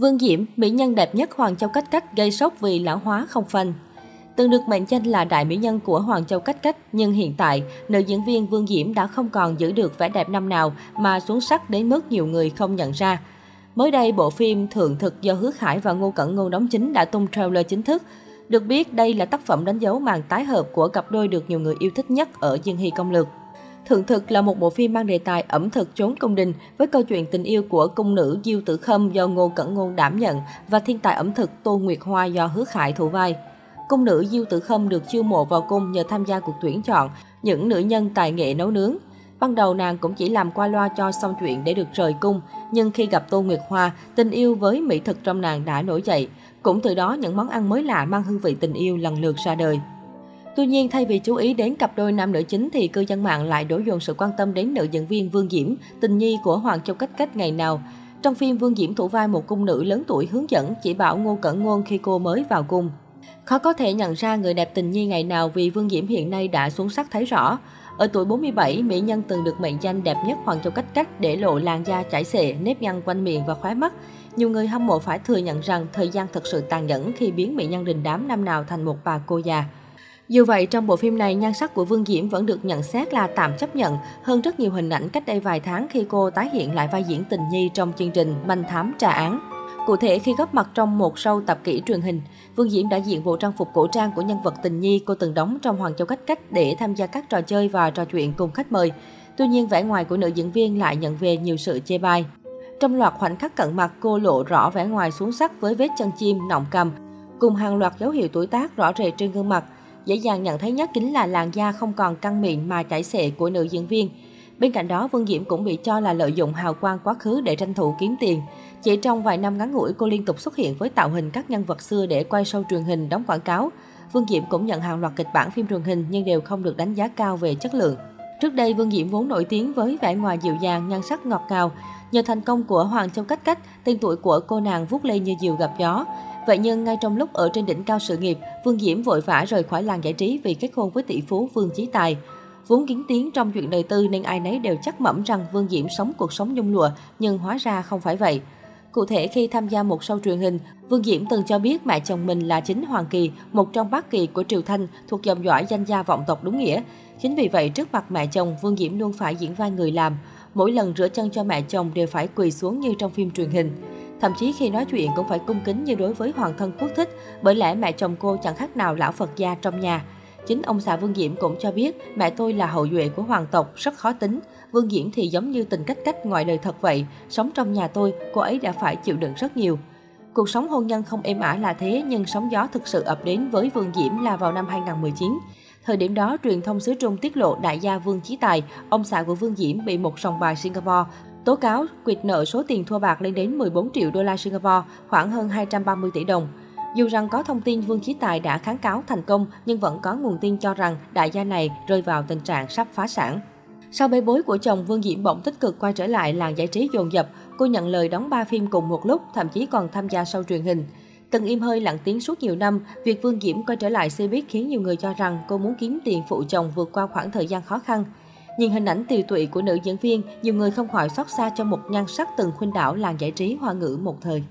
Vương Diễm, mỹ nhân đẹp nhất Hoàng Châu Cách Cách gây sốc vì lão hóa không phanh. Từng được mệnh danh là đại mỹ nhân của Hoàng Châu Cách Cách, nhưng hiện tại, nữ diễn viên Vương Diễm đã không còn giữ được vẻ đẹp năm nào mà xuống sắc đến mức nhiều người không nhận ra. Mới đây, bộ phim Thượng Thực do Hứa Khải và Ngô Cẩn Ngôn đóng chính đã tung trailer chính thức. Được biết, đây là tác phẩm đánh dấu màn tái hợp của cặp đôi được nhiều người yêu thích nhất ở Dương Hy Công Lược. Thượng thực là một bộ phim mang đề tài ẩm thực trốn cung đình với câu chuyện tình yêu của cung nữ Diêu Tử Khâm do Ngô Cẩn Ngôn đảm nhận và thiên tài ẩm thực Tô Nguyệt Hoa do Hứa Khải thủ vai. Cung nữ Diêu Tử Khâm được chiêu mộ vào cung nhờ tham gia cuộc tuyển chọn những nữ nhân tài nghệ nấu nướng. Ban đầu nàng cũng chỉ làm qua loa cho xong chuyện để được rời cung, nhưng khi gặp Tô Nguyệt Hoa, tình yêu với mỹ thực trong nàng đã nổi dậy. Cũng từ đó những món ăn mới lạ mang hương vị tình yêu lần lượt ra đời. Tuy nhiên, thay vì chú ý đến cặp đôi nam nữ chính thì cư dân mạng lại đổ dồn sự quan tâm đến nữ diễn viên Vương Diễm, tình nhi của Hoàng Châu Cách Cách ngày nào. Trong phim, Vương Diễm thủ vai một cung nữ lớn tuổi hướng dẫn, chỉ bảo Ngô Cẩn Ngôn khi cô mới vào cung. Khó có thể nhận ra người đẹp tình nhi ngày nào vì Vương Diễm hiện nay đã xuống sắc thấy rõ. Ở tuổi 47, mỹ nhân từng được mệnh danh đẹp nhất Hoàng Châu Cách Cách để lộ làn da chảy xệ, nếp nhăn quanh miệng và khóe mắt. Nhiều người hâm mộ phải thừa nhận rằng thời gian thật sự tàn nhẫn khi biến mỹ nhân đình đám năm nào thành một bà cô già. Dù vậy, trong bộ phim này, nhan sắc của Vương Diễm vẫn được nhận xét là tạm chấp nhận hơn rất nhiều hình ảnh cách đây vài tháng khi cô tái hiện lại vai diễn tình nhi trong chương trình Manh Thám Trà Án. Cụ thể, khi góp mặt trong một show tập kỹ truyền hình, Vương Diễm đã diện bộ trang phục cổ trang của nhân vật tình nhi cô từng đóng trong Hoàng Châu Cách Cách để tham gia các trò chơi và trò chuyện cùng khách mời. Tuy nhiên, vẻ ngoài của nữ diễn viên lại nhận về nhiều sự chê bai. Trong loạt khoảnh khắc cận mặt, cô lộ rõ vẻ ngoài xuống sắc với vết chân chim, nọng cầm, cùng hàng loạt dấu hiệu tuổi tác rõ rệt trên gương mặt. Dễ dàng nhận thấy nhất chính là làn da không còn căng mịn mà chảy xệ của nữ diễn viên. Bên cạnh đó, Vương Diễm cũng bị cho là lợi dụng hào quang quá khứ để tranh thủ kiếm tiền. Chỉ trong vài năm ngắn ngủi, cô liên tục xuất hiện với tạo hình các nhân vật xưa để quay show truyền hình, đóng quảng cáo. Vương Diễm cũng nhận hàng loạt kịch bản phim truyền hình nhưng đều không được đánh giá cao về chất lượng. Trước đây, Vương Diễm vốn nổi tiếng với vẻ ngoài dịu dàng, nhan sắc ngọt ngào. Nhờ thành công của Hoàng Châu Cách Cách, tên tuổi của cô nàng vút lên như diều gặp gió. Vậy nhưng ngay trong lúc ở trên đỉnh cao sự nghiệp, Vương Diễm vội vã rời khỏi làng giải trí vì kết hôn với tỷ phú Vương Chí Tài. Vốn kiến tiếng trong chuyện đời tư nên ai nấy đều chắc mẩm rằng Vương Diễm sống cuộc sống nhung lụa, nhưng hóa ra không phải vậy. Cụ thể khi tham gia một show truyền hình, Vương Diễm từng cho biết mẹ chồng mình là chính Hoàng Kỳ, một trong bát kỳ của Triều Thanh, thuộc dòng dõi danh gia vọng tộc đúng nghĩa. Chính vì vậy, trước mặt mẹ chồng, Vương Diễm luôn phải diễn vai người làm. Mỗi lần rửa chân cho mẹ chồng đều phải quỳ xuống như trong phim truyền hình. Thậm chí khi nói chuyện cũng phải cung kính như đối với hoàng thân quốc thích, bởi lẽ mẹ chồng cô chẳng khác nào lão Phật gia trong nhà. Chính ông xã Vương Diễm cũng cho biết mẹ tôi là hậu duệ của hoàng tộc, rất khó tính. Vương Diễm thì giống như tình cách cách ngoài đời thật vậy. Sống trong nhà tôi, cô ấy đã phải chịu đựng rất nhiều. Cuộc sống hôn nhân không êm ả là thế, nhưng sóng gió thực sự ập đến với Vương Diễm là vào năm 2019. Thời điểm đó, truyền thông xứ Trung tiết lộ đại gia Vương Chí Tài, ông xã của Vương Diễm bị một sòng bài Singapore tố cáo quyệt nợ số tiền thua bạc lên đến 14 triệu đô la Singapore, khoảng hơn 230 tỷ đồng. Dù rằng có thông tin Vương Chí Tài đã kháng cáo thành công, nhưng vẫn có nguồn tin cho rằng đại gia này rơi vào tình trạng sắp phá sản. Sau bê bối của chồng, Vương Diễm bỗng tích cực quay trở lại làng giải trí dồn dập. Cô nhận lời đóng 3 phim cùng một lúc, thậm chí còn tham gia sau truyền hình. Từng im hơi lặng tiếng suốt nhiều năm, việc Vương Diễm quay trở lại xe buýt khiến nhiều người cho rằng cô muốn kiếm tiền phụ chồng vượt qua khoảng thời gian khó khăn. Nhìn hình ảnh tiều tụy của nữ diễn viên, nhiều người không khỏi xót xa cho một nhan sắc từng khuynh đảo làng giải trí hoa ngữ một thời.